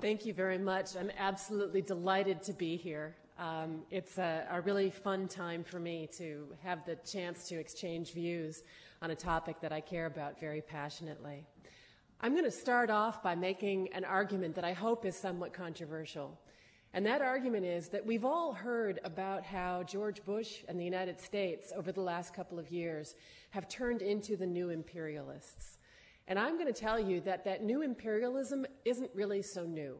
Thank you very much. I'm absolutely delighted to be here. Um, it's a, a, really fun time for me to have the chance to exchange views on a topic that I care about very passionately. I'm going to start off by making an argument that I hope is somewhat controversial. And that argument is that we've all heard about how George Bush and the United States over the last couple of years have turned into the new imperialists. And I'm going to tell you that that new imperialism isn't really so new.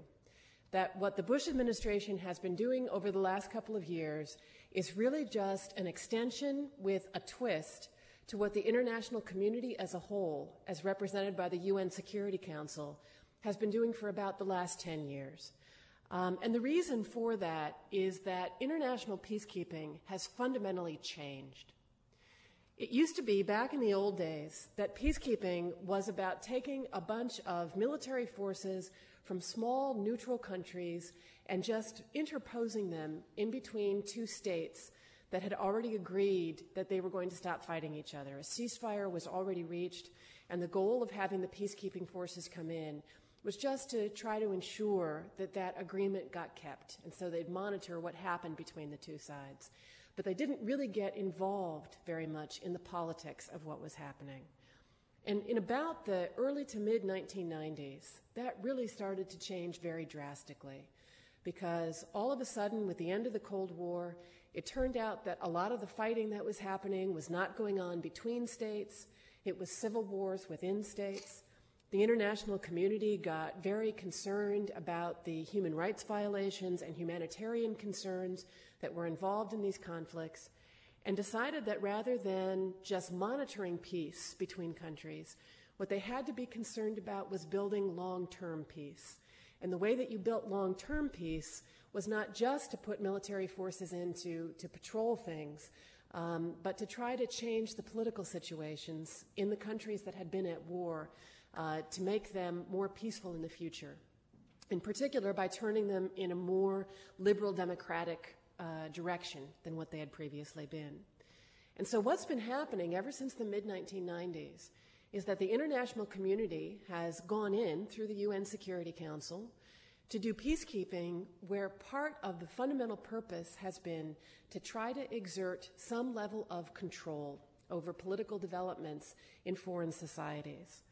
That what the Bush administration has been doing over the last couple of years is really just an extension with a twist to what the international community as a whole, as represented by the UN Security Council, has been doing for about the last 10 years. Um, and the reason for that is that international peacekeeping has fundamentally changed. It used to be back in the old days that peacekeeping was about taking a bunch of military forces from small neutral countries and just interposing them in between two states that had already agreed that they were going to stop fighting each other. A ceasefire was already reached, and the goal of having the peacekeeping forces come in was just to try to ensure that that agreement got kept. And so they'd monitor what happened between the two sides. But they didn't really get involved very much in the politics of what was happening. And in about the early to mid 1990s, that really started to change very drastically because all of a sudden, with the end of the Cold War, it turned out that a lot of the fighting that was happening was not going on between states, it was civil wars within states. The international community got very concerned about the human rights violations and humanitarian concerns that were involved in these conflicts and decided that rather than just monitoring peace between countries, what they had to be concerned about was building long term peace. And the way that you built long term peace was not just to put military forces in to, to patrol things, um, but to try to change the political situations in the countries that had been at war uh, to make them more peaceful in the future. In particular, by turning them in a more liberal democratic uh, direction than what they had previously been. And so, what's been happening ever since the mid 1990s is that the international community has gone in through the UN Security Council to do peacekeeping where part of the fundamental purpose has been to try to exert some level of control over political developments in foreign societies.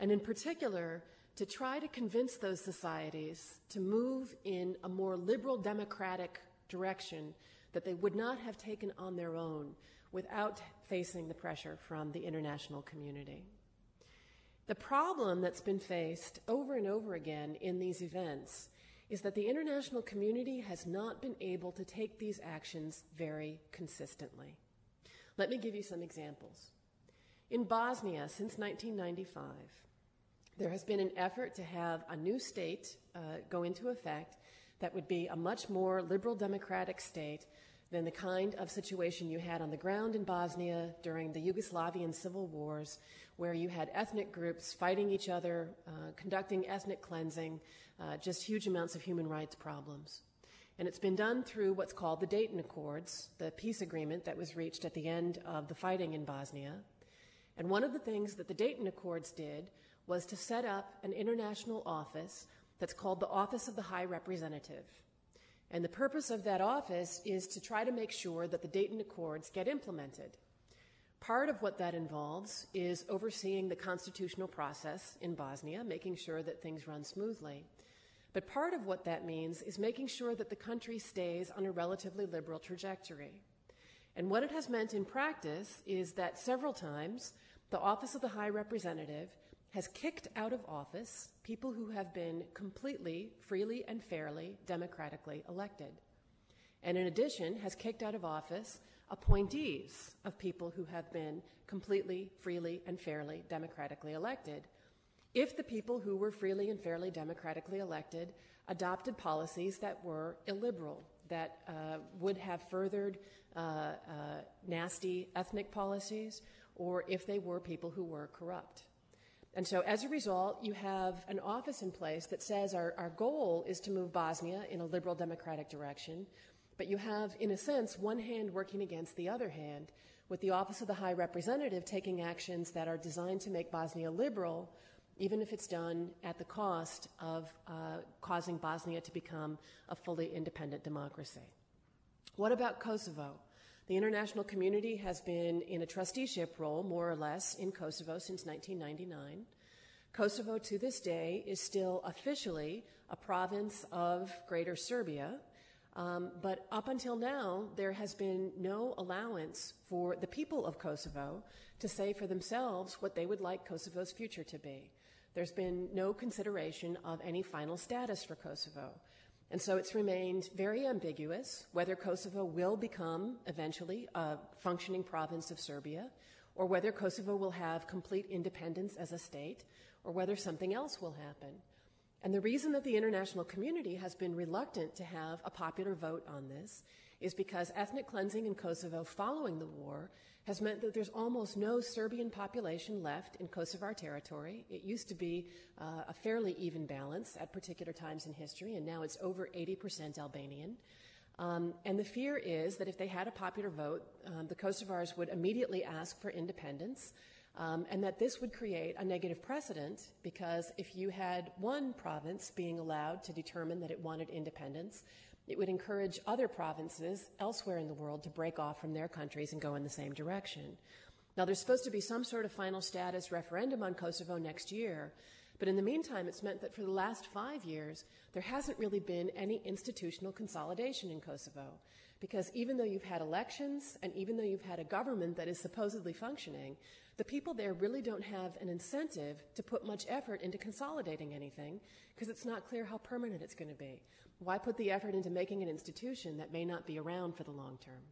And in particular, to try to convince those societies to move in a more liberal democratic direction that they would not have taken on their own without facing the pressure from the international community. The problem that's been faced over and over again in these events is that the international community has not been able to take these actions very consistently. Let me give you some examples. In Bosnia, since 1995, there has been an effort to have a new state uh, go into effect that would be a much more liberal democratic state than the kind of situation you had on the ground in Bosnia during the Yugoslavian civil wars, where you had ethnic groups fighting each other, uh, conducting ethnic cleansing, uh, just huge amounts of human rights problems. And it's been done through what's called the Dayton Accords, the peace agreement that was reached at the end of the fighting in Bosnia. And one of the things that the Dayton Accords did was to set up an international office that's called the Office of the High Representative. And the purpose of that office is to try to make sure that the Dayton Accords get implemented. Part of what that involves is overseeing the constitutional process in Bosnia, making sure that things run smoothly. But part of what that means is making sure that the country stays on a relatively liberal trajectory. And what it has meant in practice is that several times the Office of the High Representative has kicked out of office people who have been completely, freely, and fairly democratically elected. And in addition, has kicked out of office appointees of people who have been completely, freely, and fairly democratically elected. If the people who were freely and fairly democratically elected adopted policies that were illiberal, that uh, would have furthered uh, uh, nasty ethnic policies, or if they were people who were corrupt. And so as a result, you have an office in place that says our, our goal is to move Bosnia in a liberal democratic direction. But you have, in a sense, one hand working against the other hand, with the Office of the High Representative taking actions that are designed to make Bosnia liberal, even if it's done at the cost of uh, causing Bosnia to become a fully independent democracy. What about Kosovo? The international community has been in a trusteeship role, more or less, in Kosovo since 1999. Kosovo, to this day, is still officially a province of Greater Serbia, um, but up until now, there has been no allowance for the people of Kosovo to say for themselves what they would like Kosovo's future to be. There's been no consideration of any final status for Kosovo. And so it's remained very ambiguous whether Kosovo will become eventually a functioning province of Serbia, or whether Kosovo will have complete independence as a state, or whether something else will happen. And the reason that the international community has been reluctant to have a popular vote on this is because ethnic cleansing in Kosovo following the war has meant that there's almost no Serbian population left in Kosovar territory. It used to be uh, a fairly even balance at particular times in history, and now it's over 80% Albanian. Um, and the fear is that if they had a popular vote, um, the Kosovars would immediately ask for independence, um, and that this would create a negative precedent because if you had one province being allowed to determine that it wanted independence, it would encourage other provinces elsewhere in the world to break off from their countries and go in the same direction. Now, there's supposed to be some sort of final status referendum on Kosovo next year, but in the meantime, it's meant that for the last five years, there hasn't really been any institutional consolidation in Kosovo. Because even though you've had elections and even though you've had a government that is supposedly functioning, the people there really don't have an incentive to put much effort into consolidating anything because it's not clear how permanent it's going to be. Why put the effort into making an institution that may not be around for the long term?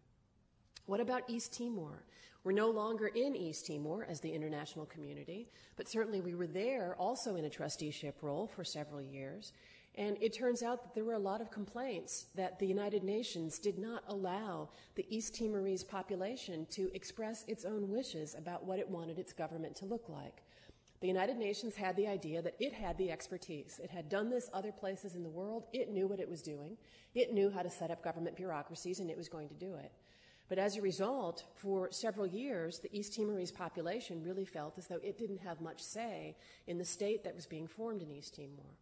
What about East Timor? We're no longer in East Timor as the international community, but certainly we were there also in a trusteeship role for several years. And it turns out that there were a lot of complaints that the United Nations did not allow the East Timorese population to express its own wishes about what it wanted its government to look like. The United Nations had the idea that it had the expertise. It had done this other places in the world. It knew what it was doing. It knew how to set up government bureaucracies, and it was going to do it. But as a result, for several years, the East Timorese population really felt as though it didn't have much say in the state that was being formed in East Timor.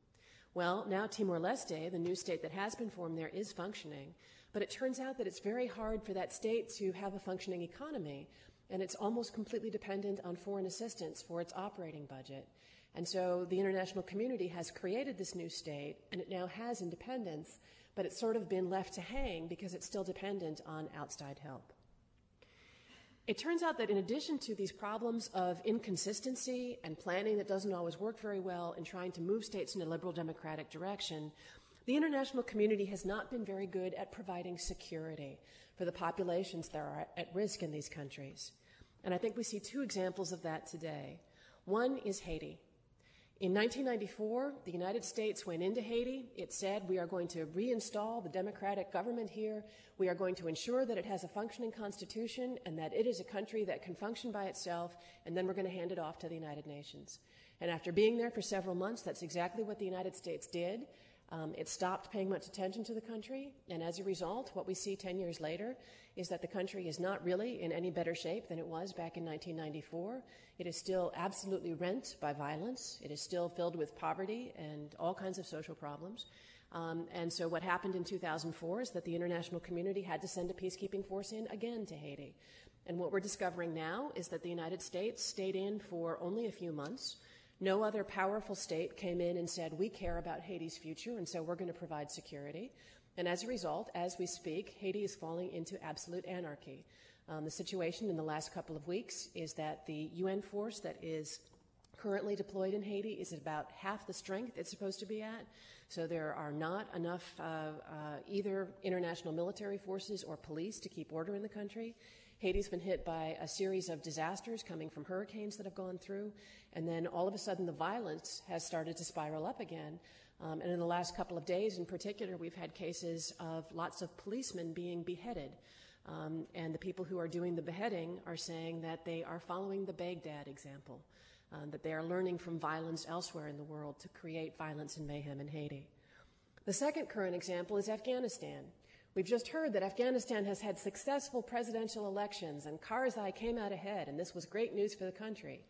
Well, now Timor Leste, the new state that has been formed there, is functioning. But it turns out that it's very hard for that state to have a functioning economy and it's almost completely dependent on foreign assistance for its operating budget. And so the international community has created this new state, and it now has independence, but it's sort of been left to hang because it's still dependent on outside help. It turns out that in addition to these problems of inconsistency and planning that doesn't always work very well in trying to move states in a liberal democratic direction, the international community has not been very good at providing security for the populations that are at risk in these countries. And I think we see two examples of that today. One is Haiti. In 1994, the United States went into Haiti. It said, We are going to reinstall the democratic government here. We are going to ensure that it has a functioning constitution and that it is a country that can function by itself, and then we're going to hand it off to the United Nations. And after being there for several months, that's exactly what the United States did. Um, it stopped paying much attention to the country, and as a result, what we see 10 years later is that the country is not really in any better shape than it was back in 1994. It is still absolutely rent by violence. It is still filled with poverty and all kinds of social problems. Um, and so, what happened in 2004 is that the international community had to send a peacekeeping force in again to Haiti. And what we're discovering now is that the United States stayed in for only a few months. No other powerful state came in and said, We care about Haiti's future, and so we're going to provide security. And as a result, as we speak, Haiti is falling into absolute anarchy. Um, the situation in the last couple of weeks is that the UN force that is currently deployed in Haiti is about half the strength it's supposed to be at. So there are not enough uh, uh, either international military forces or police to keep order in the country. Haiti's been hit by a series of disasters coming from hurricanes that have gone through, and then all of a sudden the violence has started to spiral up again. Um, and in the last couple of days, in particular, we've had cases of lots of policemen being beheaded. Um, and the people who are doing the beheading are saying that they are following the Baghdad example, um, that they are learning from violence elsewhere in the world to create violence and mayhem in Haiti. The second current example is Afghanistan. We've just heard that Afghanistan has had successful presidential elections and Karzai came out ahead, and this was great news for the country.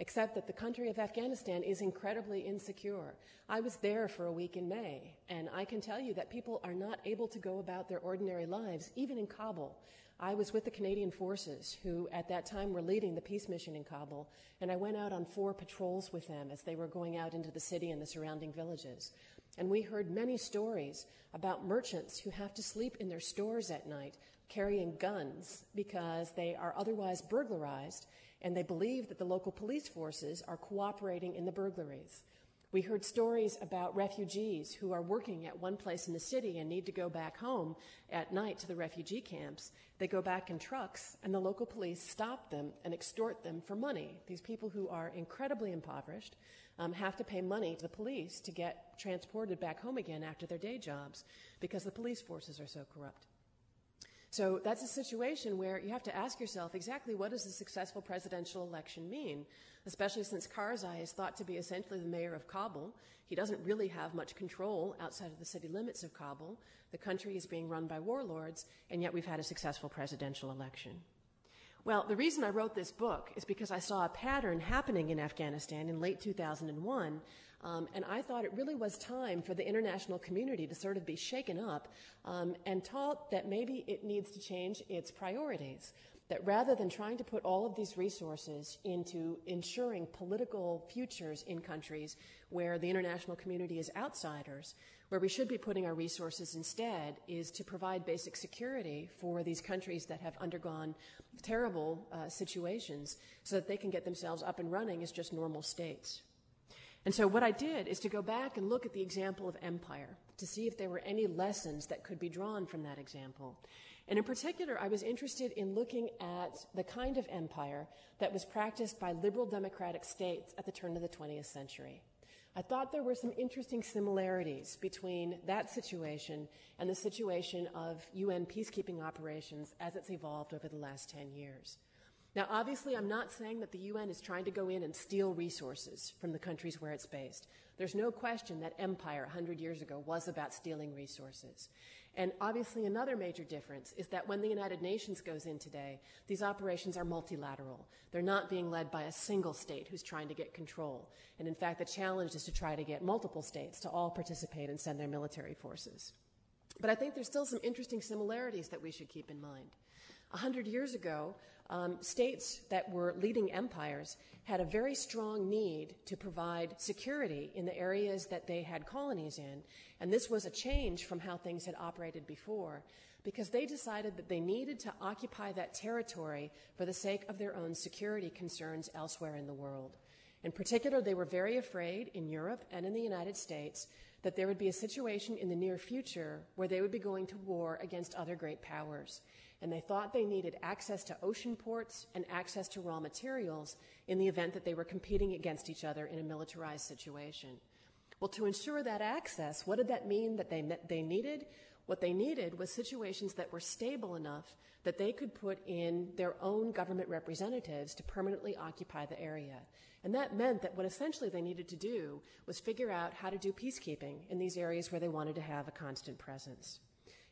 except that the country of Afghanistan is incredibly insecure. I was there for a week in May, and I can tell you that people are not able to go about their ordinary lives, even in Kabul. I was with the Canadian forces, who at that time were leading the peace mission in Kabul, and I went out on four patrols with them as they were going out into the city and the surrounding villages. And we heard many stories about merchants who have to sleep in their stores at night carrying guns because they are otherwise burglarized and they believe that the local police forces are cooperating in the burglaries. We heard stories about refugees who are working at one place in the city and need to go back home at night to the refugee camps. They go back in trucks, and the local police stop them and extort them for money. These people who are incredibly impoverished um, have to pay money to the police to get transported back home again after their day jobs because the police forces are so corrupt. So that's a situation where you have to ask yourself exactly what does a successful presidential election mean, especially since Karzai is thought to be essentially the mayor of Kabul. He doesn't really have much control outside of the city limits of Kabul. The country is being run by warlords, and yet we've had a successful presidential election. Well, the reason I wrote this book is because I saw a pattern happening in Afghanistan in late 2001 um, and I thought it really was time for the international community to sort of be shaken up um, and taught that maybe it needs to change its priorities. That rather than trying to put all of these resources into ensuring political futures in countries where the international community is outsiders, where we should be putting our resources instead is to provide basic security for these countries that have undergone terrible uh, situations so that they can get themselves up and running as just normal states. And so what I did is to go back and look at the example of empire to see if there were any lessons that could be drawn from that example. And in particular, I was interested in looking at the kind of empire that was practiced by liberal democratic states at the turn of the 20th century. I thought there were some interesting similarities between that situation and the situation of UN peacekeeping operations as it's evolved over the last 10 years. Now, obviously, I'm not saying that the UN is trying to go in and steal resources from the countries where it's based. There's no question that empire 100 years ago was about stealing resources. And obviously, another major difference is that when the United Nations goes in today, these operations are multilateral. They're not being led by a single state who's trying to get control. And in fact, the challenge is to try to get multiple states to all participate and send their military forces. But I think there's still some interesting similarities that we should keep in mind. A hundred years ago, um, states that were leading empires had a very strong need to provide security in the areas that they had colonies in. And this was a change from how things had operated before because they decided that they needed to occupy that territory for the sake of their own security concerns elsewhere in the world. In particular, they were very afraid in Europe and in the United States that there would be a situation in the near future where they would be going to war against other great powers and they thought they needed access to ocean ports and access to raw materials in the event that they were competing against each other in a militarized situation. Well, to ensure that access, what did that mean that they, they needed? What they needed was situations that were stable enough that they could put in their own government representatives to permanently occupy the area. And that meant that what essentially they needed to do was figure out how to do peacekeeping in these areas where they wanted to have a constant presence.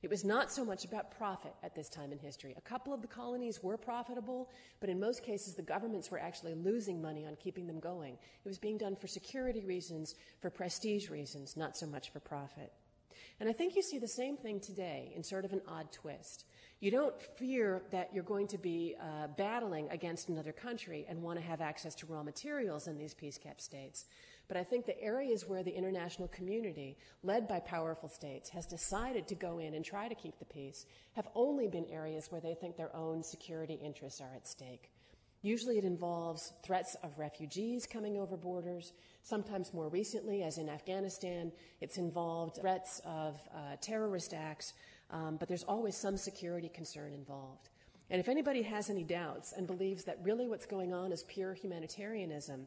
It was not so much about profit at this time in history. A couple of the colonies were profitable, but in most cases, the governments were actually losing money on keeping them going. It was being done for security reasons, for prestige reasons, not so much for profit. And I think you see the same thing today in sort of an odd twist. You don't fear that you're going to be uh, battling against another country and want to have access to raw materials in these peace kept states. But I think the areas where the international community, led by powerful states, has decided to go in and try to keep the peace have only been areas where they think their own security interests are at stake. Usually it involves threats of refugees coming over borders. Sometimes more recently, as in Afghanistan, it's involved threats of uh, terrorist acts, um, but there's always some security concern involved. And if anybody has any doubts and believes that really what's going on is pure humanitarianism,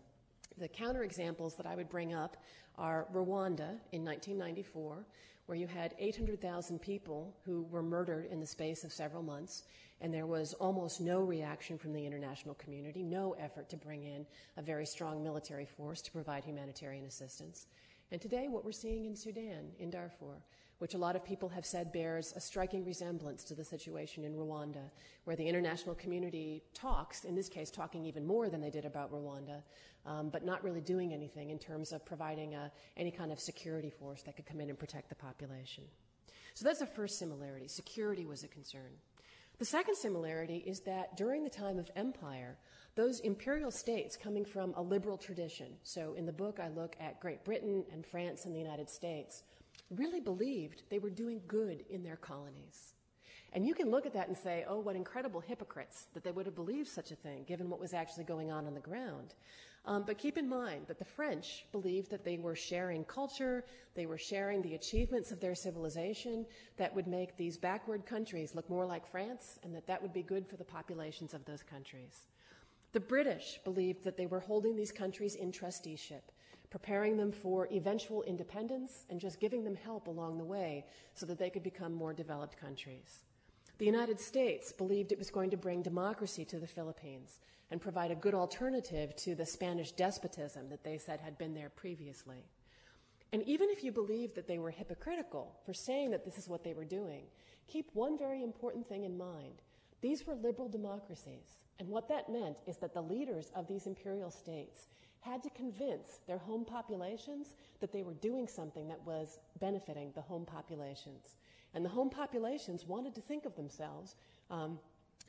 the counterexamples that I would bring up are Rwanda in 1994, where you had 800,000 people who were murdered in the space of several months, and there was almost no reaction from the international community, no effort to bring in a very strong military force to provide humanitarian assistance. And today, what we're seeing in Sudan, in Darfur, which a lot of people have said bears a striking resemblance to the situation in Rwanda, where the international community talks, in this case, talking even more than they did about Rwanda, um, but not really doing anything in terms of providing a, any kind of security force that could come in and protect the population. So that's the first similarity. Security was a concern. The second similarity is that during the time of empire, those imperial states coming from a liberal tradition, so in the book I look at Great Britain and France and the United States, really believed they were doing good in their colonies. And you can look at that and say, oh, what incredible hypocrites that they would have believed such a thing, given what was actually going on on the ground. Um, but keep in mind that the French believed that they were sharing culture, they were sharing the achievements of their civilization that would make these backward countries look more like France, and that that would be good for the populations of those countries. The British believed that they were holding these countries in trusteeship, preparing them for eventual independence and just giving them help along the way so that they could become more developed countries. The United States believed it was going to bring democracy to the Philippines and provide a good alternative to the Spanish despotism that they said had been there previously. And even if you believe that they were hypocritical for saying that this is what they were doing, keep one very important thing in mind. These were liberal democracies. And what that meant is that the leaders of these imperial states had to convince their home populations that they were doing something that was benefiting the home populations. And the home populations wanted to think of themselves, um,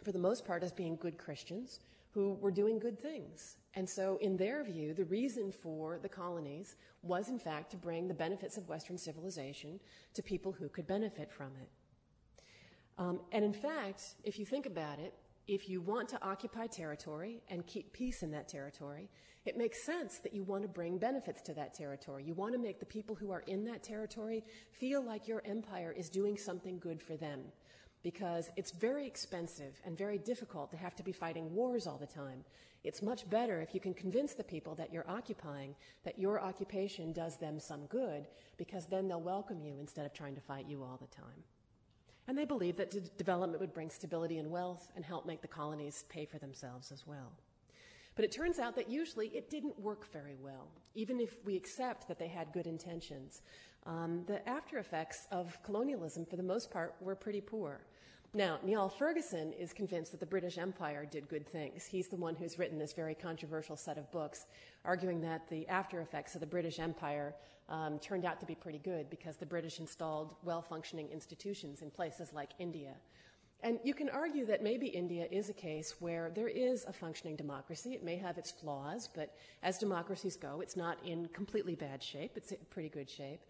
for the most part, as being good Christians who were doing good things. And so, in their view, the reason for the colonies was, in fact, to bring the benefits of Western civilization to people who could benefit from it. Um, and in fact, if you think about it, if you want to occupy territory and keep peace in that territory, it makes sense that you want to bring benefits to that territory. You want to make the people who are in that territory feel like your empire is doing something good for them. Because it's very expensive and very difficult to have to be fighting wars all the time. It's much better if you can convince the people that you're occupying that your occupation does them some good, because then they'll welcome you instead of trying to fight you all the time. And they believed that development would bring stability and wealth and help make the colonies pay for themselves as well. But it turns out that usually it didn't work very well, even if we accept that they had good intentions. Um, the after effects of colonialism, for the most part, were pretty poor. Now, Niall Ferguson is convinced that the British Empire did good things. He's the one who's written this very controversial set of books, arguing that the after effects of the British Empire um, turned out to be pretty good because the British installed well functioning institutions in places like India. And you can argue that maybe India is a case where there is a functioning democracy. It may have its flaws, but as democracies go, it's not in completely bad shape. It's in pretty good shape.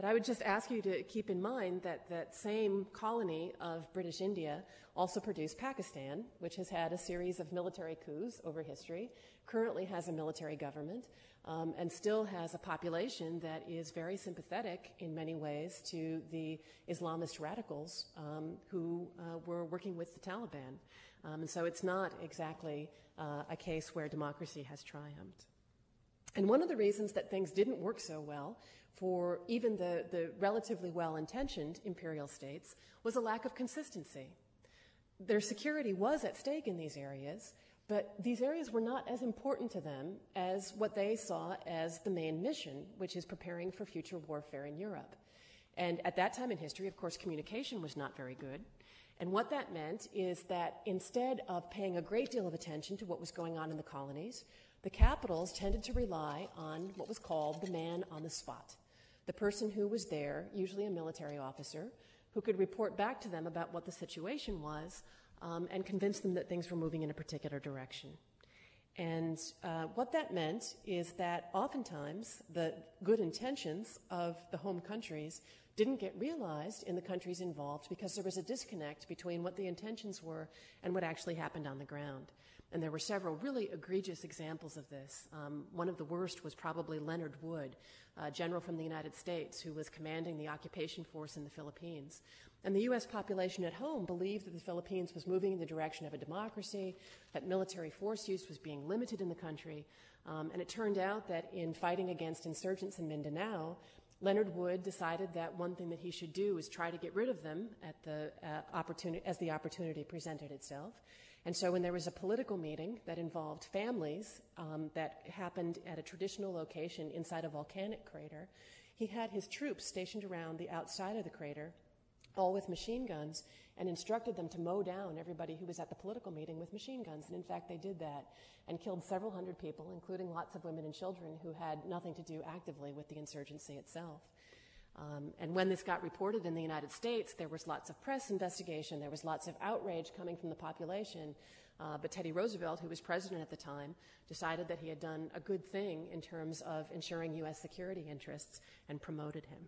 But I would just ask you to keep in mind that that same colony of British India also produced Pakistan, which has had a series of military coups over history, currently has a military government, um, and still has a population that is very sympathetic in many ways to the Islamist radicals um, who uh, were working with the Taliban. Um, and so it's not exactly uh, a case where democracy has triumphed. And one of the reasons that things didn't work so well for even the, the relatively well intentioned imperial states was a lack of consistency. Their security was at stake in these areas, but these areas were not as important to them as what they saw as the main mission, which is preparing for future warfare in Europe. And at that time in history, of course, communication was not very good. And what that meant is that instead of paying a great deal of attention to what was going on in the colonies, the capitals tended to rely on what was called the man on the spot. The person who was there, usually a military officer, who could report back to them about what the situation was um, and convince them that things were moving in a particular direction. And uh, what that meant is that oftentimes the good intentions of the home countries didn't get realized in the countries involved because there was a disconnect between what the intentions were and what actually happened on the ground. And there were several really egregious examples of this. Um, one of the worst was probably Leonard Wood, a general from the United States who was commanding the occupation force in the Philippines. And the U.S. population at home believed that the Philippines was moving in the direction of a democracy, that military force use was being limited in the country. Um, and it turned out that in fighting against insurgents in Mindanao, Leonard Wood decided that one thing that he should do was try to get rid of them at the, uh, opportunity, as the opportunity presented itself. And so when there was a political meeting that involved families um, that happened at a traditional location inside a volcanic crater, he had his troops stationed around the outside of the crater, all with machine guns, and instructed them to mow down everybody who was at the political meeting with machine guns. And in fact, they did that and killed several hundred people, including lots of women and children who had nothing to do actively with the insurgency itself. Um, and when this got reported in the United States, there was lots of press investigation, there was lots of outrage coming from the population. Uh, but Teddy Roosevelt, who was president at the time, decided that he had done a good thing in terms of ensuring U.S. security interests and promoted him.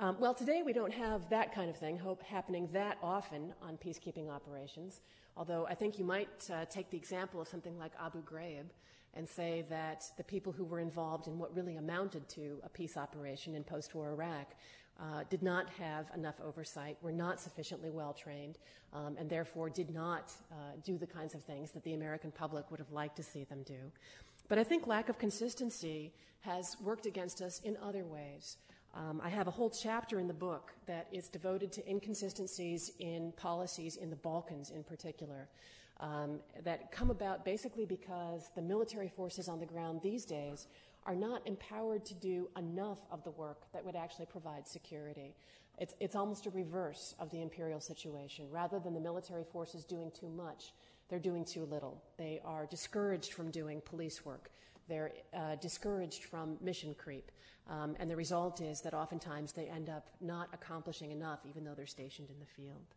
Um, well, today we don't have that kind of thing hope, happening that often on peacekeeping operations, although I think you might uh, take the example of something like Abu Ghraib and say that the people who were involved in what really amounted to a peace operation in post war Iraq uh, did not have enough oversight, were not sufficiently well trained, um, and therefore did not uh, do the kinds of things that the American public would have liked to see them do. But I think lack of consistency has worked against us in other ways. Um, I have a whole chapter in the book that is devoted to inconsistencies in policies in the Balkans in particular um, that come about basically because the military forces on the ground these days are not empowered to do enough of the work that would actually provide security. It's, it's almost a reverse of the imperial situation. Rather than the military forces doing too much, they're doing too little. They are discouraged from doing police work. They're uh, discouraged from mission creep. Um, and the result is that oftentimes they end up not accomplishing enough, even though they're stationed in the field.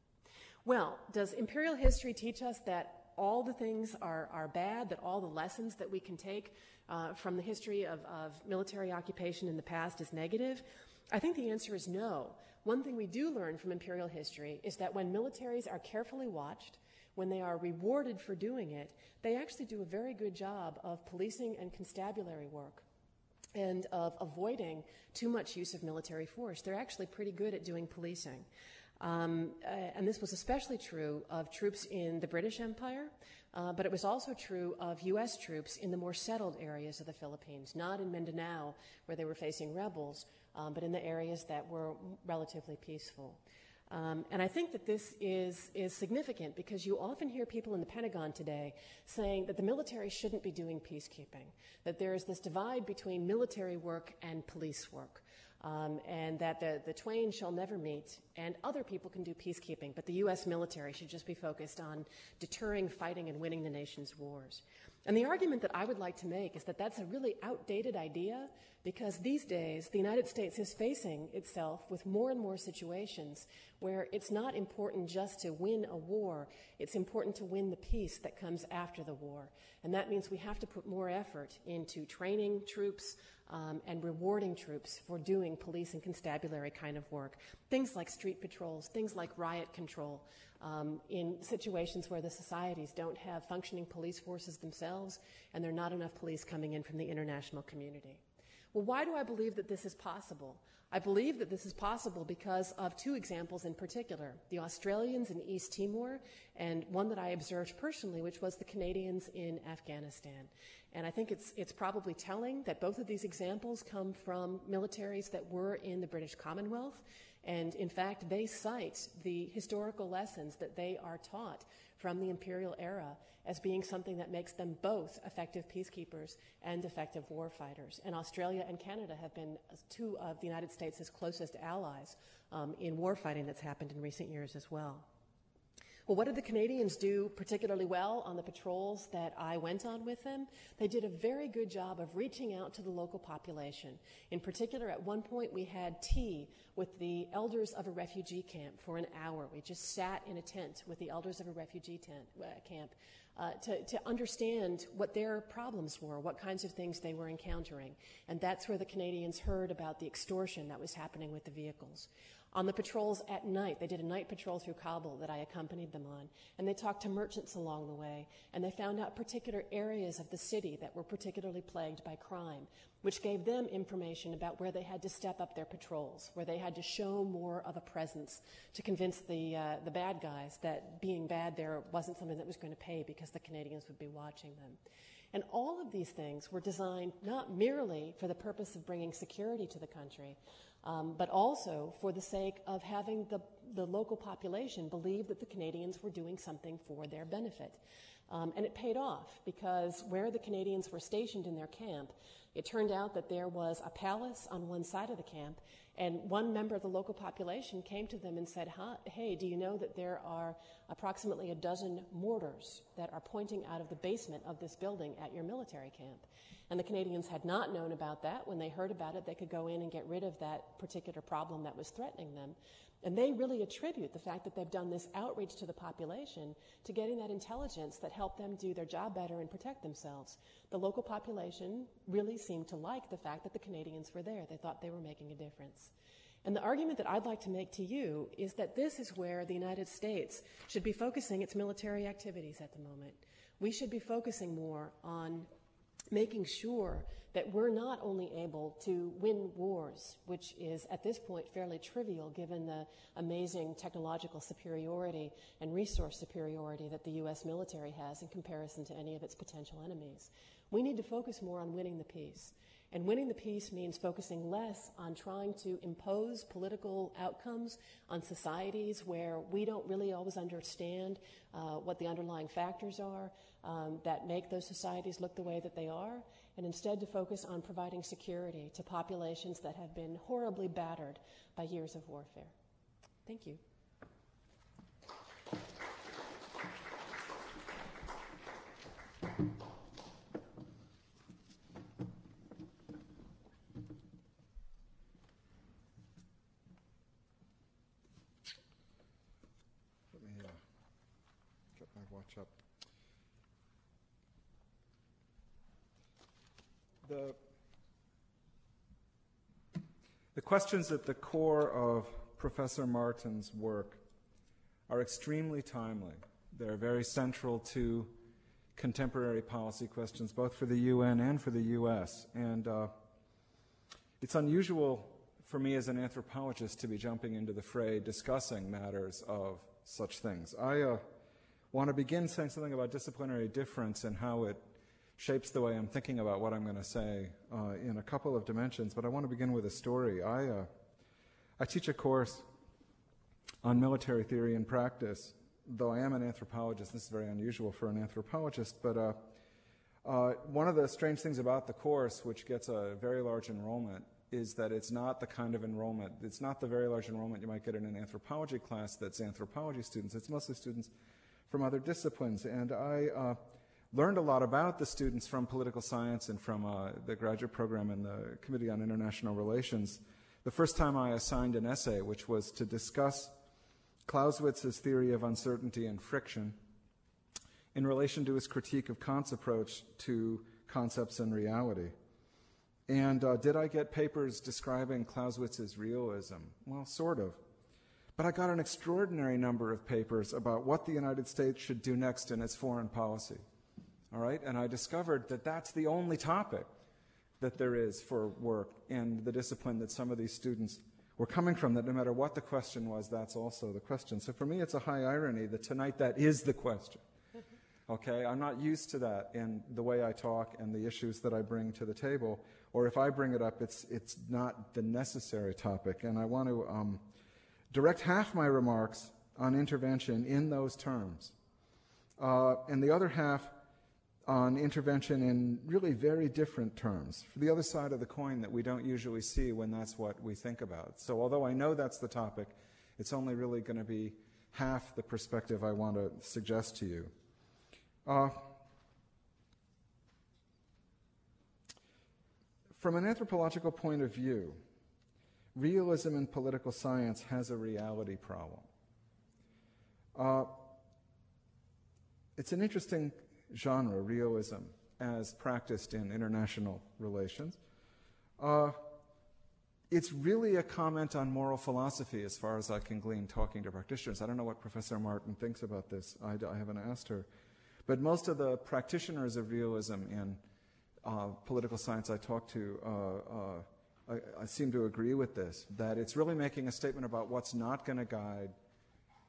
Well, does imperial history teach us that all the things are, are bad, that all the lessons that we can take uh, from the history of, of military occupation in the past is negative? I think the answer is no. One thing we do learn from imperial history is that when militaries are carefully watched, when they are rewarded for doing it, they actually do a very good job of policing and constabulary work and of avoiding too much use of military force. They're actually pretty good at doing policing. Um, uh, and this was especially true of troops in the British Empire, uh, but it was also true of U.S. troops in the more settled areas of the Philippines, not in Mindanao, where they were facing rebels, um, but in the areas that were relatively peaceful. Um, and I think that this is, is significant because you often hear people in the Pentagon today saying that the military shouldn't be doing peacekeeping, that there is this divide between military work and police work um, and that the, the twain shall never meet, and other people can do peacekeeping, but the U.S. military should just be focused on deterring, fighting, and winning the nation's wars. And the argument that I would like to make is that that's a really outdated idea because these days the United States is facing itself with more and more situations where it's not important just to win a war, it's important to win the peace that comes after the war. And that means we have to put more effort into training troops, um, and rewarding troops for doing police and constabulary kind of work. Things like street patrols, things like riot control, um, in situations where the societies don't have functioning police forces themselves and there are not enough police coming in from the international community. Well, why do I believe that this is possible? I believe that this is possible because of two examples in particular the Australians in East Timor, and one that I observed personally, which was the Canadians in Afghanistan. And I think it's, it's probably telling that both of these examples come from militaries that were in the British Commonwealth. And in fact, they cite the historical lessons that they are taught from the imperial era as being something that makes them both effective peacekeepers and effective warfighters. And Australia and Canada have been two of the United States' closest allies um, in warfighting that's happened in recent years as well. Well, what did the Canadians do particularly well on the patrols that I went on with them? They did a very good job of reaching out to the local population. In particular, at one point we had tea with the elders of a refugee camp for an hour. We just sat in a tent with the elders of a refugee tent, uh, camp uh, to, to understand what their problems were, what kinds of things they were encountering. And that's where the Canadians heard about the extortion that was happening with the vehicles. On the patrols at night, they did a night patrol through Kabul that I accompanied them on, and they talked to merchants along the way, and they found out particular areas of the city that were particularly plagued by crime, which gave them information about where they had to step up their patrols, where they had to show more of a presence to convince the, uh, the bad guys that being bad there wasn't something that was going to pay because the Canadians would be watching them. And all of these things were designed not merely for the purpose of bringing security to the country, um, but also for the sake of having the, the local population believe that the Canadians were doing something for their benefit. Um, and it paid off because where the Canadians were stationed in their camp, it turned out that there was a palace on one side of the camp, and one member of the local population came to them and said, Hey, do you know that there are approximately a dozen mortars that are pointing out of the basement of this building at your military camp? And the Canadians had not known about that. When they heard about it, they could go in and get rid of that particular problem that was threatening them. And they really attribute the fact that they've done this outreach to the population to getting that intelligence that helped them do their job better and protect themselves. The local population really seemed to like the fact that the Canadians were there. They thought they were making a difference. And the argument that I'd like to make to you is that this is where the United States should be focusing its military activities at the moment. We should be focusing more on making sure that we're not only able to win wars, which is at this point fairly trivial given the amazing technological superiority and resource superiority that the U.S. military has in comparison to any of its potential enemies. We need to focus more on winning the peace. And winning the peace means focusing less on trying to impose political outcomes on societies where we don't really always understand uh, what the underlying factors are um, that make those societies look the way that they are, and instead to focus on providing security to populations that have been horribly battered by years of warfare. Thank you. the, the questions at the core of Professor Marten's work are extremely timely. They're very central to contemporary policy questions, both for the UN and for the US. And uh, it's unusual for me as an anthropologist to be jumping into the fray discussing matters of such things. I uh, want to begin saying something about disciplinary difference and how it shapes the way I'm thinking about what I'm going to say uh, in a couple of dimensions, but I want to begin with a story. I, uh, I teach a course on military theory and practice, though I am an anthropologist. This is very unusual for an anthropologist, but uh, uh one of the strange things about the course, which gets a very large enrollment, is that it's not the kind of enrollment, it's not the very large enrollment you might get in an anthropology class that's anthropology students. It's mostly students from other disciplines. And I uh, learned a lot about the students from political science and from uh, the graduate program in the Committee on International Relations. The first time I assigned an essay, which was to discuss Clausewitz's theory of uncertainty and friction in relation to his critique of Kant's approach to concepts and reality. And uh, did I get papers describing Clausewitz's realism? Well, sort of. But I got an extraordinary number of papers about what the United States should do next in its foreign policy. All right? And I discovered that that's the only topic that there is for work in the discipline that some of these students were coming from, that no matter what the question was, that's also the question. So for me, it's a high irony that tonight that is the question. Okay? I'm not used to that in the way I talk and the issues that I bring to the table. Or if I bring it up, it's, it's not the necessary topic. And I want to um, direct half my remarks on intervention in those terms. Uh, and the other half on intervention in really very different terms, for the other side of the coin that we don't usually see when that's what we think about. So, although I know that's the topic, it's only really going to be half the perspective I want to suggest to you. Uh, from an anthropological point of view, realism in political science has a reality problem. Uh, it's an interesting genre, realism, as practiced in international relations. Uh, it's really a comment on moral philosophy, as far as I can glean talking to practitioners. I don't know what Professor Marten thinks about this. I, I haven't asked her. But most of the practitioners of realism in uh, political science I talk to uh, uh, I, I, seem to agree with this that it's really making a statement about what's not going to guide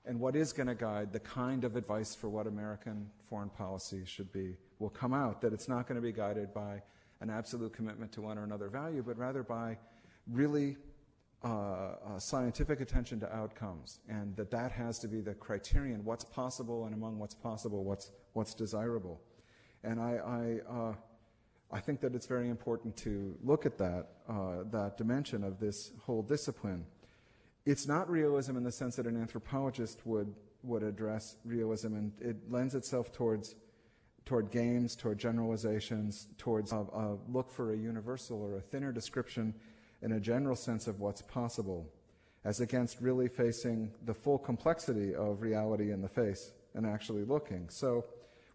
and what is going to guide the kind of advice for what American foreign policy should be will come out. That it's not going to be guided by an absolute commitment to one or another value, but rather by really uh, uh, scientific attention to outcomes, and that that has to be the criterion: what's possible, and among what's possible, what's what's desirable. And I, I, uh, I think that it's very important to look at that uh, that dimension of this whole discipline it's not realism in the sense that an anthropologist would, would address realism, and it lends itself towards, toward games, toward generalizations, towards a, a look for a universal or a thinner description in a general sense of what's possible, as against really facing the full complexity of reality in the face and actually looking. So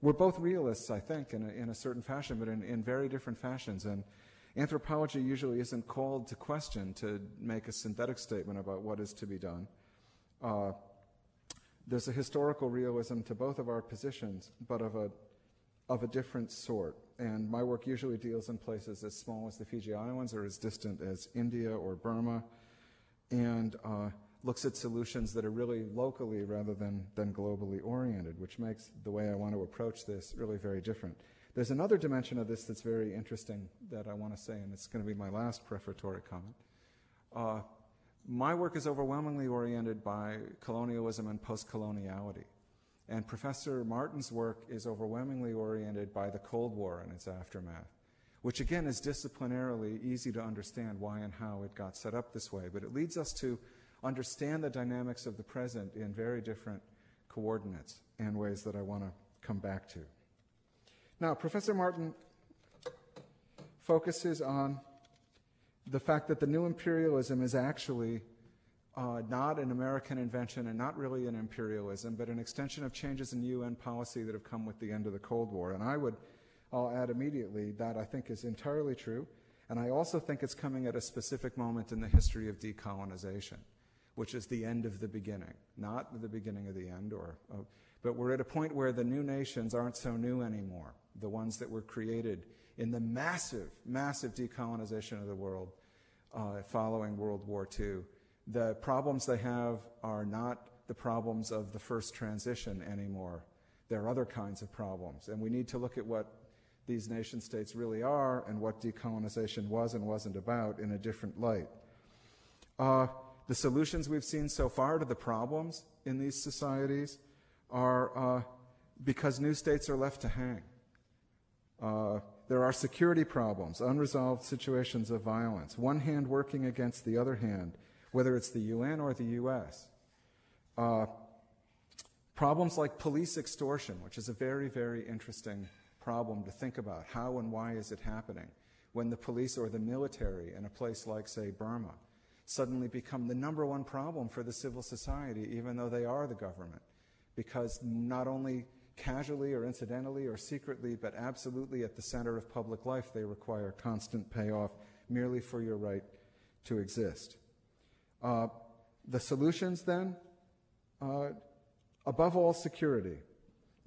we're both realists, I think, in a, in a certain fashion, but in, in very different fashions. And Anthropology usually isn't called to question, to make a synthetic statement about what is to be done. Uh, there's a historical realism to both of our positions, but of a, of a different sort. And my work usually deals in places as small as the Fiji Islands or as distant as India or Burma, and uh, looks at solutions that are really locally rather than, than globally oriented, which makes the way I want to approach this really very different. There's another dimension of this that's very interesting that I want to say, and it's going to be my last prefatory comment. Uh, my work is overwhelmingly oriented by colonialism and post-coloniality. And Professor Marten's work is overwhelmingly oriented by the Cold War and its aftermath, which again is disciplinarily easy to understand why and how it got set up this way. But it leads us to understand the dynamics of the present in very different coordinates and ways that I want to come back to. Now, Professor Marten focuses on the fact that the new imperialism is actually uh, not an American invention and not really an imperialism, but an extension of changes in UN policy that have come with the end of the Cold War. And I would, I'll add immediately that I think is entirely true. And I also think it's coming at a specific moment in the history of decolonization, which is the end of the beginning, not the beginning of the end, or, uh, but we're at a point where the new nations aren't so new anymore the ones that were created in the massive, massive decolonization of the world uh, following World War II. The problems they have are not the problems of the first transition anymore. There are other kinds of problems, and we need to look at what these nation states really are and what decolonization was and wasn't about in a different light. Uh, the solutions we've seen so far to the problems in these societies are uh, because new states are left to hang. Uh, there are security problems, unresolved situations of violence, one hand working against the other hand, whether it's the UN or the US. Uh, problems like police extortion, which is a very, very interesting problem to think about. How and why is it happening? When the police or the military in a place like, say, Burma suddenly become the number one problem for the civil society, even though they are the government. Because not only casually or incidentally or secretly, but absolutely at the center of public life, they require constant payoff merely for your right to exist. Uh, the solutions then, uh, above all, security.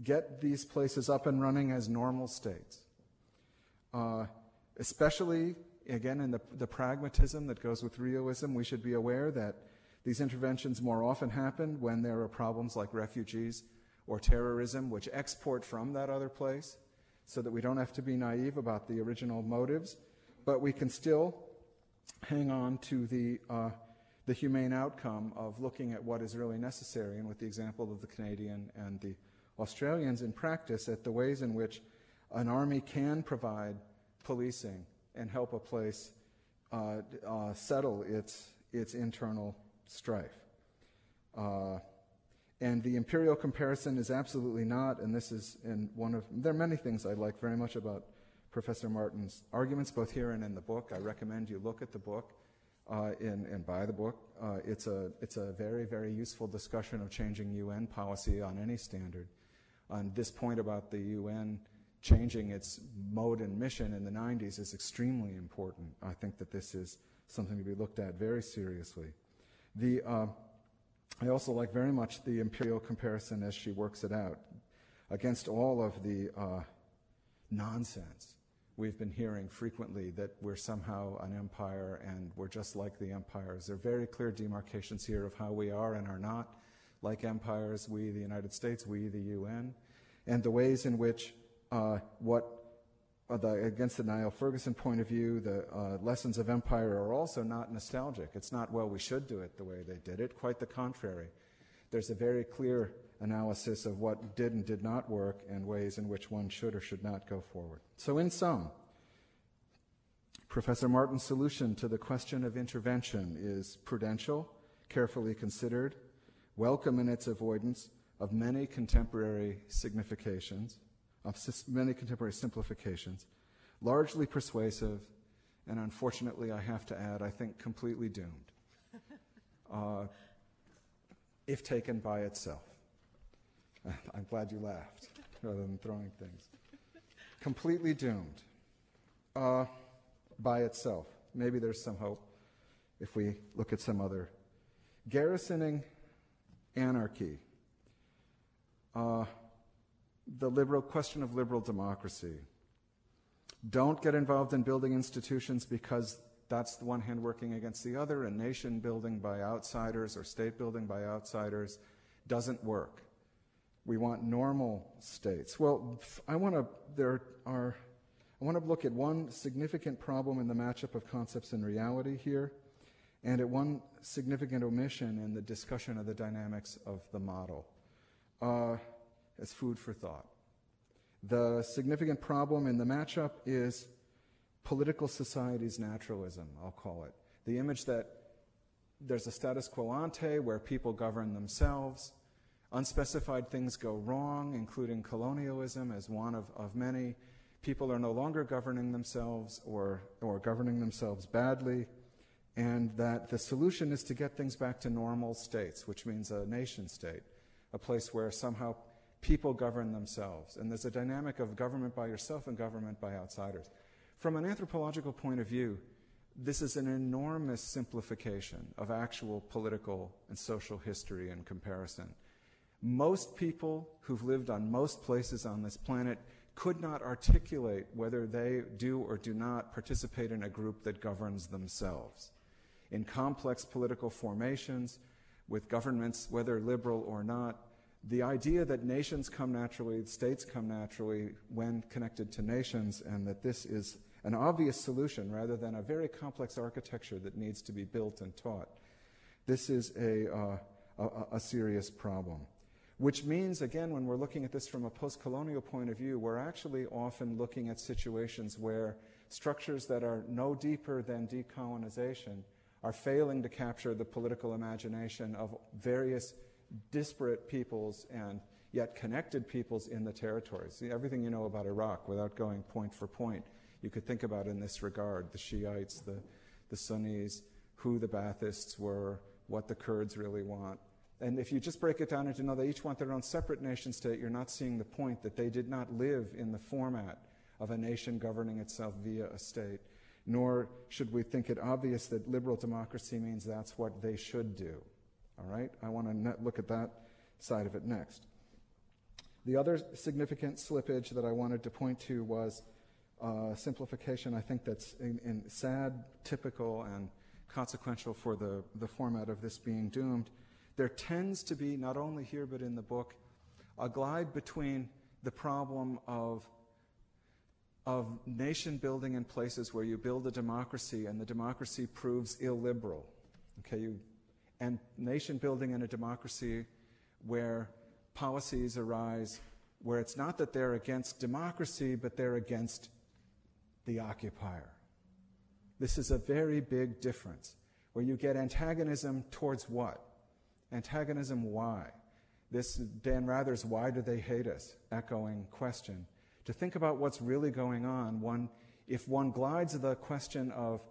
Get these places up and running as normal states. Uh, especially, again, in the, the pragmatism that goes with realism, we should be aware that these interventions more often happen when there are problems like refugees or terrorism, which export from that other place, so that we don't have to be naive about the original motives, but we can still hang on to the, uh, the humane outcome of looking at what is really necessary, and with the example of the Canadian and the Australians in practice, at the ways in which an army can provide policing and help a place uh, uh, settle its, its internal strife. Uh, and the imperial comparison is absolutely not, and this is in one of, there are many things I like very much about Professor Marten's arguments, both here and in the book. I recommend you look at the book uh, in, and buy the book. Uh, it's, a, it's a very, very useful discussion of changing UN policy on any standard. On this point about the UN changing its mode and mission in the 90s is extremely important. I think that this is something to be looked at very seriously. The, uh, I also like very much the imperial comparison as she works it out against all of the uh, nonsense we've been hearing frequently that we're somehow an empire and we're just like the empires. There are very clear demarcations here of how we are and are not. like empires, we, the United States, we, the UN, and the ways in which uh, what the, against the Niall Ferguson point of view, the uh, lessons of empire are also not nostalgic. It's not, well, we should do it the way they did it. Quite the contrary. There's a very clear analysis of what did and did not work and ways in which one should or should not go forward. So, in sum, Professor Marten's solution to the question of intervention is prudential, carefully considered, welcome in its avoidance of many contemporary significations, of many contemporary simplifications, largely persuasive, and unfortunately, I have to add, I think completely doomed, uh, if taken by itself. I'm glad you laughed rather than throwing things. completely doomed uh, by itself. Maybe there's some hope if we look at some other. Garrisoning anarchy. Uh, the liberal question of liberal democracy. Don't get involved in building institutions because that's the one hand working against the other, and nation building by outsiders or state building by outsiders doesn't work. We want normal states. Well, I want to there are I want to look at one significant problem in the matchup of concepts and reality here, and at one significant omission in the discussion of the dynamics of the model uh, as food for thought. The significant problem in the matchup is political society's naturalism, I'll call it. The image that there's a status quo ante where people govern themselves, unspecified things go wrong, including colonialism as one of, of many. People are no longer governing themselves or, or governing themselves badly and that the solution is to get things back to normal states, which means a nation state, a place where somehow people govern themselves. And there's a dynamic of government by yourself and government by outsiders. From an anthropological point of view, this is an enormous simplification of actual political and social history in comparison. Most people who've lived on most places on this planet could not articulate whether they do or do not participate in a group that governs themselves in complex political formations with governments, whether liberal or not, the idea that nations come naturally, states come naturally when connected to nations, and that this is an obvious solution rather than a very complex architecture that needs to be built and taught. This is a, uh, a, a serious problem. Which means, again, when we're looking at this from a post colonial point of view, we're actually often looking at situations where structures that are no deeper than decolonization are failing to capture the political imagination of various disparate peoples and yet connected peoples in the territories. Everything you know about Iraq, without going point for point, you could think about in this regard the Shiites, the, the Sunnis, who the Baathists were, what the Kurds really want. And if you just break it down into know they each want their own separate nation state, you're not seeing the point that they did not live in the format of a nation governing itself via a state nor should we think it obvious that liberal democracy means that's what they should do. All right? I want to look at that side of it next. The other significant slippage that I wanted to point to was uh, simplification. I think that's in, in sad, typical, and consequential for the, the format of this being doomed. There tends to be, not only here but in the book, a glide between the problem of of nation building in places where you build a democracy and the democracy proves illiberal. Okay, you, and nation building in a democracy where policies arise where it's not that they're against democracy, but they're against the occupier. This is a very big difference where you get antagonism towards what? Antagonism why? This Dan Rather's Why Do They Hate Us? echoing question to think about what's really going on, one, if one glides the question of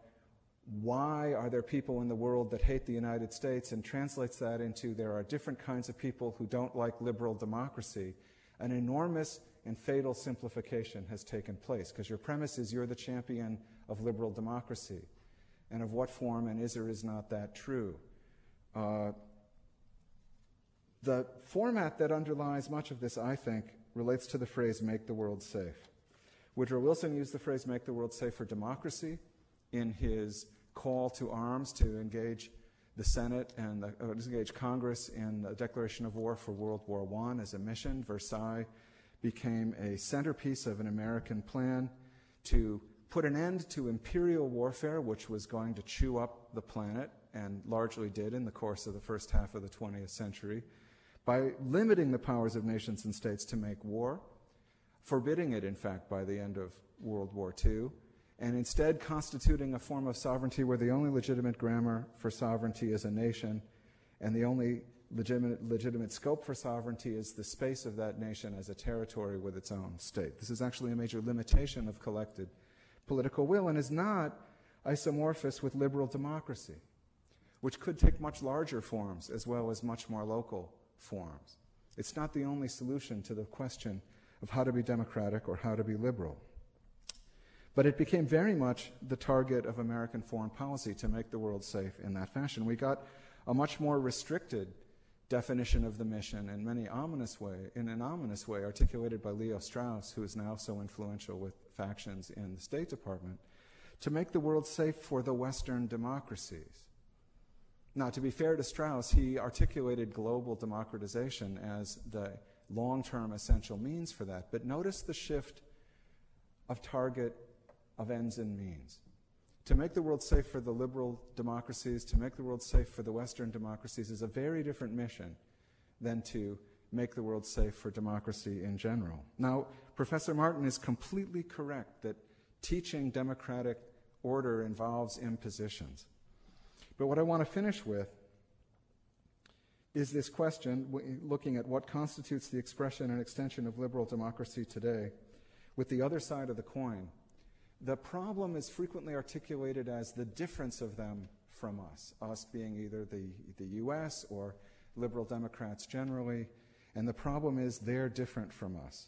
why are there people in the world that hate the United States and translates that into there are different kinds of people who don't like liberal democracy, an enormous and fatal simplification has taken place because your premise is you're the champion of liberal democracy. And of what form and is or is not that true? Uh, the format that underlies much of this, I think, relates to the phrase make the world safe. Woodrow Wilson used the phrase make the world safe for democracy in his call to arms to engage the Senate and the, uh, disengaged Congress in the declaration of war for World War I as a mission. Versailles became a centerpiece of an American plan to put an end to imperial warfare, which was going to chew up the planet and largely did in the course of the first half of the 20th century, by limiting the powers of nations and states to make war, forbidding it, in fact, by the end of World War II, and instead constituting a form of sovereignty where the only legitimate grammar for sovereignty is a nation, and the only legitimate, legitimate scope for sovereignty is the space of that nation as a territory with its own state. This is actually a major limitation of collected political will and is not isomorphous with liberal democracy, which could take much larger forms as well as much more local forms. It's not the only solution to the question of how to be democratic or how to be liberal. But it became very much the target of American foreign policy to make the world safe in that fashion. We got a much more restricted definition of the mission in many ominous way, in an ominous way, articulated by Leo Strauss, who is now so influential with factions in the State Department, to make the world safe for the Western democracies. Now, to be fair to Strauss, he articulated global democratization as the long term essential means for that. But notice the shift of target of ends and means. To make the world safe for the liberal democracies, to make the world safe for the Western democracies is a very different mission than to make the world safe for democracy in general. Now, Professor Marten is completely correct that teaching democratic order involves impositions. But what I want to finish with is this question, looking at what constitutes the expression and extension of liberal democracy today, with the other side of the coin. The problem is frequently articulated as the difference of them from us, us being either the, the US or liberal Democrats generally, and the problem is they're different from us.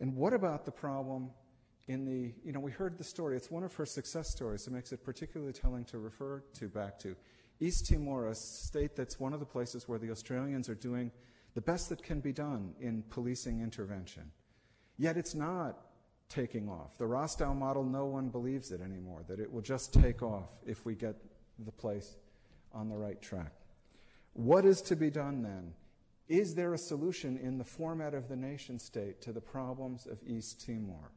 And what about the problem in the, you know, we heard the story. It's one of her success stories that makes it particularly telling to refer to back to. East Timor, a state that's one of the places where the Australians are doing the best that can be done in policing intervention. Yet it's not taking off. The Rostow model, no one believes it anymore, that it will just take off if we get the place on the right track. What is to be done then? Is there a solution in the format of the nation state to the problems of East Timor?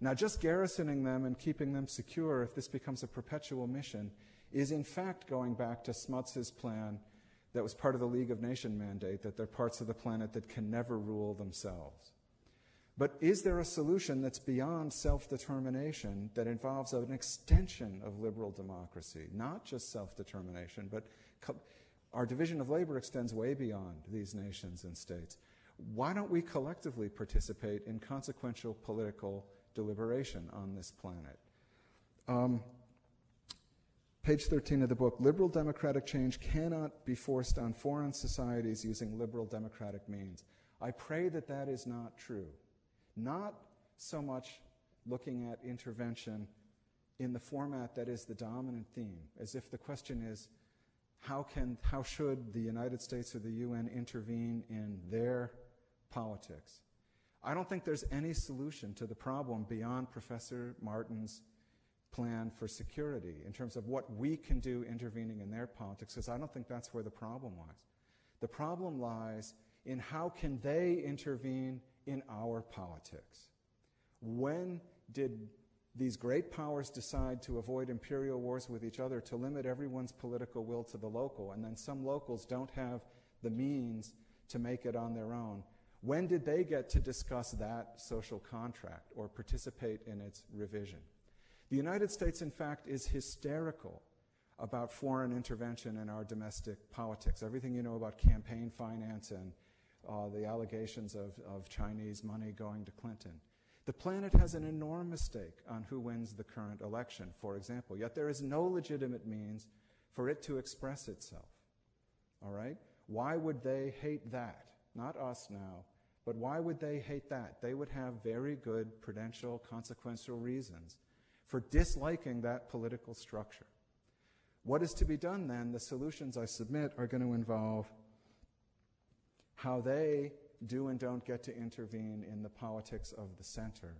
Now, just garrisoning them and keeping them secure, if this becomes a perpetual mission, is in fact going back to Smuts's plan that was part of the League of Nations mandate that they're parts of the planet that can never rule themselves. But is there a solution that's beyond self determination that involves an extension of liberal democracy? Not just self determination, but co- our division of labor extends way beyond these nations and states. Why don't we collectively participate in consequential political deliberation on this planet. Um, page 13 of the book Liberal democratic change cannot be forced on foreign societies using liberal democratic means. I pray that that is not true. Not so much looking at intervention in the format that is the dominant theme, as if the question is how, can, how should the United States or the UN intervene in their politics? I don't think there's any solution to the problem beyond Professor Marten's plan for security in terms of what we can do intervening in their politics, because I don't think that's where the problem lies. The problem lies in how can they intervene in our politics. When did these great powers decide to avoid imperial wars with each other, to limit everyone's political will to the local, and then some locals don't have the means to make it on their own? When did they get to discuss that social contract or participate in its revision? The United States, in fact, is hysterical about foreign intervention in our domestic politics. Everything you know about campaign finance and uh, the allegations of, of Chinese money going to Clinton. The planet has an enormous stake on who wins the current election, for example, yet there is no legitimate means for it to express itself. All right? Why would they hate that? Not us now, but why would they hate that? They would have very good prudential, consequential reasons for disliking that political structure. What is to be done then? The solutions I submit are going to involve how they do and don't get to intervene in the politics of the center,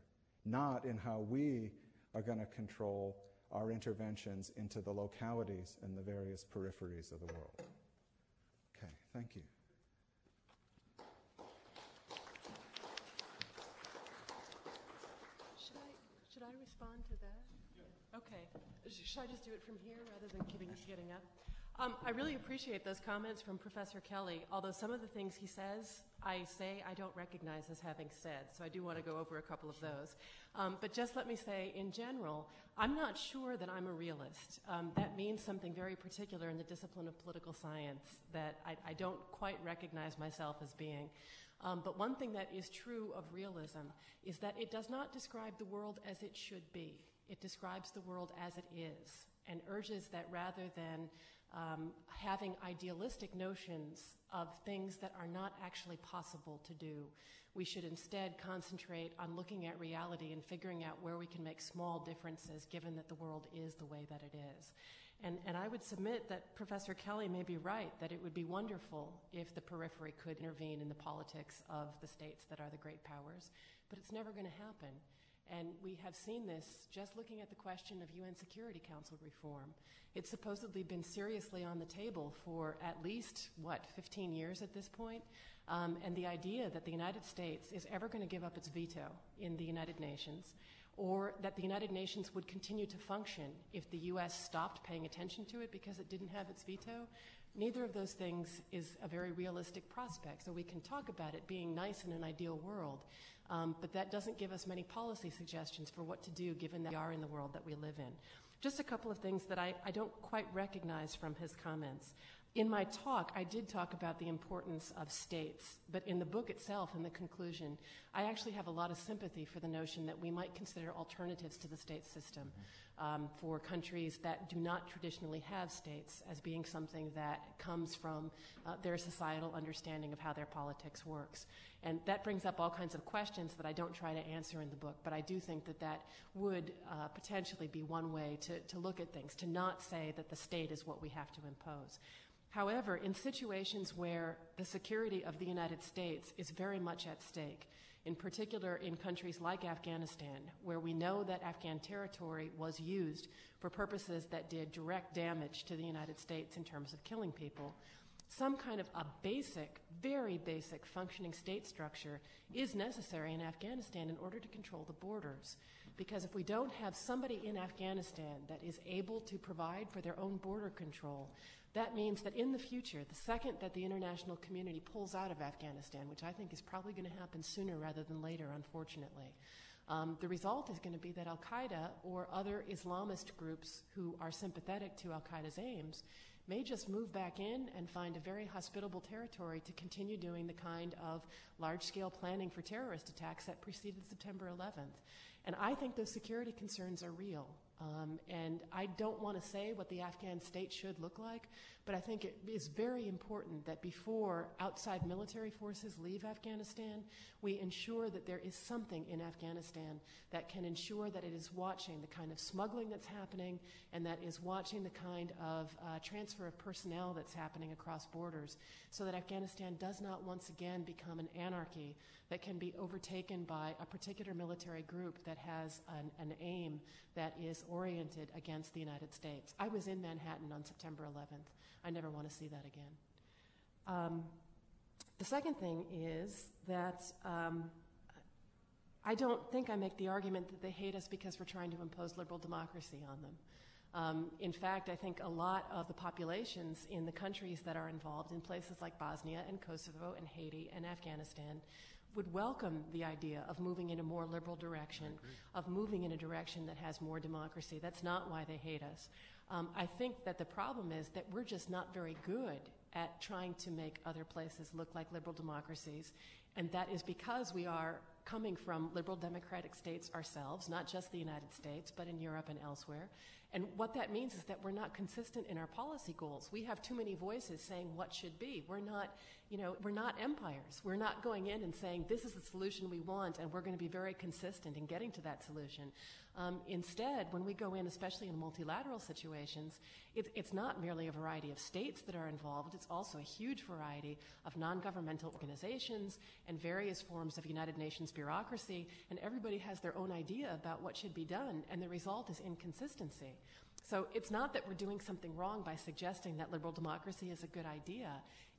not in how we are going to control our interventions into the localities and the various peripheries of the world. Okay, thank you. Should I, should I respond to that? Okay. Should I just do it from here rather than keeping, getting up? Um, I really appreciate those comments from Professor Kelly, although some of the things he says, I say I don't recognize as having said, so I do want to go over a couple of those. Um, but just let me say, in general, I'm not sure that I'm a realist. Um, that means something very particular in the discipline of political science that I, I don't quite recognize myself as being. Um, but one thing that is true of realism is that it does not describe the world as it should be. It describes the world as it is and urges that rather than um, having idealistic notions of things that are not actually possible to do, we should instead concentrate on looking at reality and figuring out where we can make small differences given that the world is the way that it is. And, and I would submit that Professor Kelly may be right, that it would be wonderful if the periphery could intervene in the politics of the states that are the great powers, but it's never going to happen. And we have seen this just looking at the question of UN Security Council reform. It's supposedly been seriously on the table for at least, what, 15 years at this point? Um, and the idea that the United States is ever going to give up its veto in the United Nations, or that the United Nations would continue to function if the U.S. stopped paying attention to it because it didn't have its veto, neither of those things is a very realistic prospect. So we can talk about it being nice in an ideal world, um, but that doesn't give us many policy suggestions for what to do given that we are in the world that we live in. Just a couple of things that I, I don't quite recognize from his comments. In my talk, I did talk about the importance of states, but in the book itself, in the conclusion, I actually have a lot of sympathy for the notion that we might consider alternatives to the state system um, for countries that do not traditionally have states as being something that comes from uh, their societal understanding of how their politics works. And that brings up all kinds of questions that I don't try to answer in the book, but I do think that that would uh, potentially be one way to, to look at things, to not say that the state is what we have to impose. However, in situations where the security of the United States is very much at stake, in particular in countries like Afghanistan, where we know that Afghan territory was used for purposes that did direct damage to the United States in terms of killing people, some kind of a basic, very basic functioning state structure is necessary in Afghanistan in order to control the borders. Because if we don't have somebody in Afghanistan that is able to provide for their own border control, that means that in the future, the second that the international community pulls out of Afghanistan, which I think is probably going to happen sooner rather than later, unfortunately, um, the result is going to be that Al Qaeda or other Islamist groups who are sympathetic to Al Qaeda's aims may just move back in and find a very hospitable territory to continue doing the kind of large scale planning for terrorist attacks that preceded September 11th. And I think those security concerns are real. Um, and I don't want to say what the Afghan state should look like, but I think it is very important that before outside military forces leave Afghanistan, we ensure that there is something in Afghanistan that can ensure that it is watching the kind of smuggling that's happening and that is watching the kind of uh, transfer of personnel that's happening across borders so that Afghanistan does not once again become an anarchy that can be overtaken by a particular military group that has an, an aim that is oriented against the United States. I was in Manhattan on September 11th. I never want to see that again. Um, the second thing is that um, I don't think I make the argument that they hate us because we're trying to impose liberal democracy on them. Um, in fact, I think a lot of the populations in the countries that are involved, in places like Bosnia and Kosovo and Haiti and Afghanistan, would welcome the idea of moving in a more liberal direction, of moving in a direction that has more democracy. That's not why they hate us. Um, I think that the problem is that we're just not very good at trying to make other places look like liberal democracies, and that is because we are coming from liberal democratic states ourselves, not just the United States, but in Europe and elsewhere. And what that means is that we're not consistent in our policy goals. We have too many voices saying what should be. We're not you know, we're not empires. We're not going in and saying this is the solution we want and we're going to be very consistent in getting to that solution. Um, instead, when we go in, especially in multilateral situations, it, it's not merely a variety of states that are involved, it's also a huge variety of non governmental organizations and various forms of United Nations bureaucracy, and everybody has their own idea about what should be done, and the result is inconsistency. So it's not that we're doing something wrong by suggesting that liberal democracy is a good idea.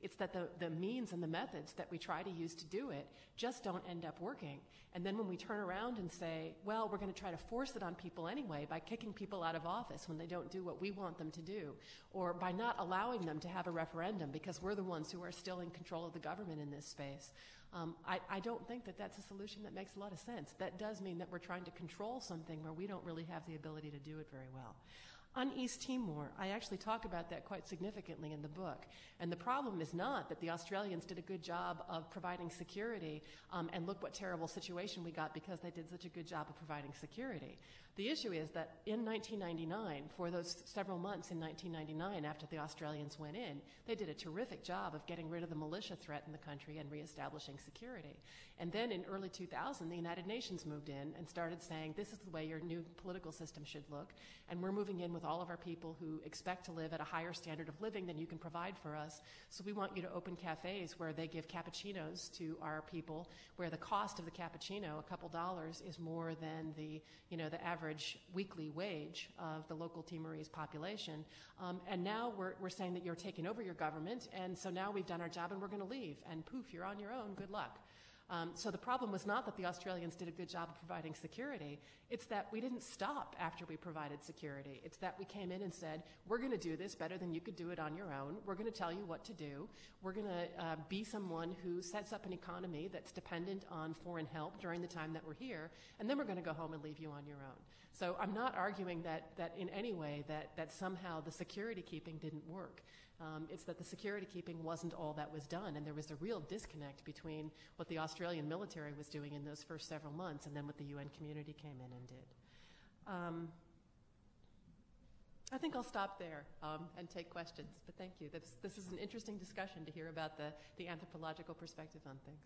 It's that the, the means and the methods that we try to use to do it just don't end up working. And then when we turn around and say, well, we're going to try to force it on people anyway by kicking people out of office when they don't do what we want them to do, or by not allowing them to have a referendum because we're the ones who are still in control of the government in this space, um, I, I don't think that that's a solution that makes a lot of sense. That does mean that we're trying to control something where we don't really have the ability to do it very well. On East Timor, I actually talk about that quite significantly in the book. And the problem is not that the Australians did a good job of providing security, um, and look what terrible situation we got because they did such a good job of providing security. The issue is that in 1999, for those several months in 1999 after the Australians went in, they did a terrific job of getting rid of the militia threat in the country and reestablishing security. And then in early 2000, the United Nations moved in and started saying, this is the way your new political system should look, and we're moving in with all of our people who expect to live at a higher standard of living than you can provide for us. So we want you to open cafes where they give cappuccinos to our people, where the cost of the cappuccino, a couple dollars, is more than the, you know, the average average weekly wage of the local Timorese population. Um, and now we're, we're saying that you're taking over your government, and so now we've done our job and we're going to leave. And poof, you're on your own. Good luck. Um, so the problem was not that the Australians did a good job of providing security. It's that we didn't stop after we provided security. It's that we came in and said, we're going to do this better than you could do it on your own. We're going to tell you what to do. We're going to uh, be someone who sets up an economy that's dependent on foreign help during the time that we're here, and then we're going to go home and leave you on your own. So I'm not arguing that, that in any way that, that somehow the security keeping didn't work. Um, it's that the security keeping wasn't all that was done, and there was a real disconnect between what the Australian military was doing in those first several months and then what the UN community came in and did. Um, I think I'll stop there um, and take questions, but thank you. This, this is an interesting discussion to hear about the, the anthropological perspective on things.